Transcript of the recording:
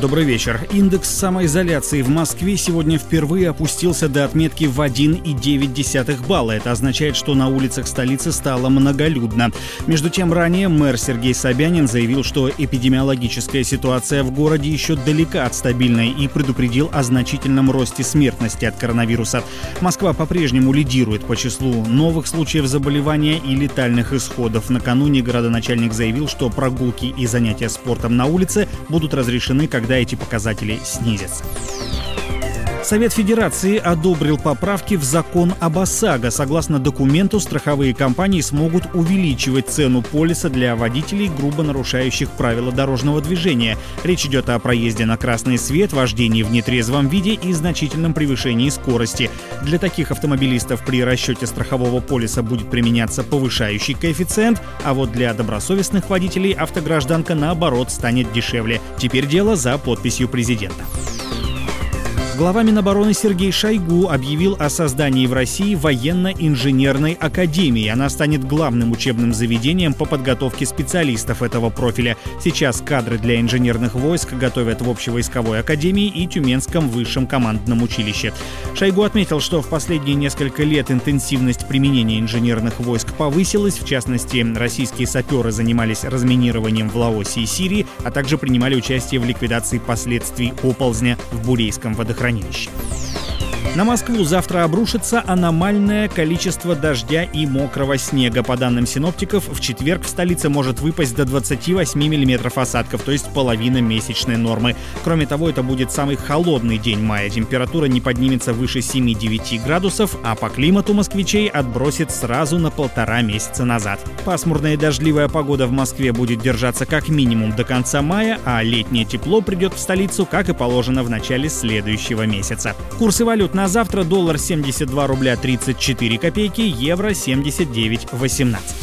Добрый вечер. Индекс самоизоляции в Москве сегодня впервые опустился до отметки в 1,9 балла. Это означает, что на улицах столицы стало многолюдно. Между тем, ранее мэр Сергей Собянин заявил, что эпидемиологическая ситуация в городе еще далека от стабильной и предупредил о значительном росте смертности от коронавируса. Москва по-прежнему лидирует по числу новых случаев заболевания и летальных исходов. Накануне городоначальник заявил, что прогулки и занятия спортом на улице будут разрешены, когда когда эти показатели снизятся. Совет Федерации одобрил поправки в закон об ОСАГО. Согласно документу, страховые компании смогут увеличивать цену полиса для водителей, грубо нарушающих правила дорожного движения. Речь идет о проезде на красный свет, вождении в нетрезвом виде и значительном превышении скорости. Для таких автомобилистов при расчете страхового полиса будет применяться повышающий коэффициент, а вот для добросовестных водителей автогражданка наоборот станет дешевле. Теперь дело за подписью президента. Глава Минобороны Сергей Шойгу объявил о создании в России военно-инженерной академии. Она станет главным учебным заведением по подготовке специалистов этого профиля. Сейчас кадры для инженерных войск готовят в Общевойсковой академии и Тюменском высшем командном училище. Шойгу отметил, что в последние несколько лет интенсивность применения инженерных войск повысилась. В частности, российские саперы занимались разминированием в Лаосе и Сирии, а также принимали участие в ликвидации последствий оползня в Бурейском водохранилище хранилища. На Москву завтра обрушится аномальное количество дождя и мокрого снега. По данным синоптиков, в четверг в столице может выпасть до 28 миллиметров осадков, то есть половина месячной нормы. Кроме того, это будет самый холодный день мая. Температура не поднимется выше 7-9 градусов, а по климату москвичей отбросит сразу на полтора месяца назад. Пасмурная и дождливая погода в Москве будет держаться как минимум до конца мая, а летнее тепло придет в столицу, как и положено в начале следующего месяца. Курсы валют на завтра доллар 72 рубля 34 копейки, евро 79 18.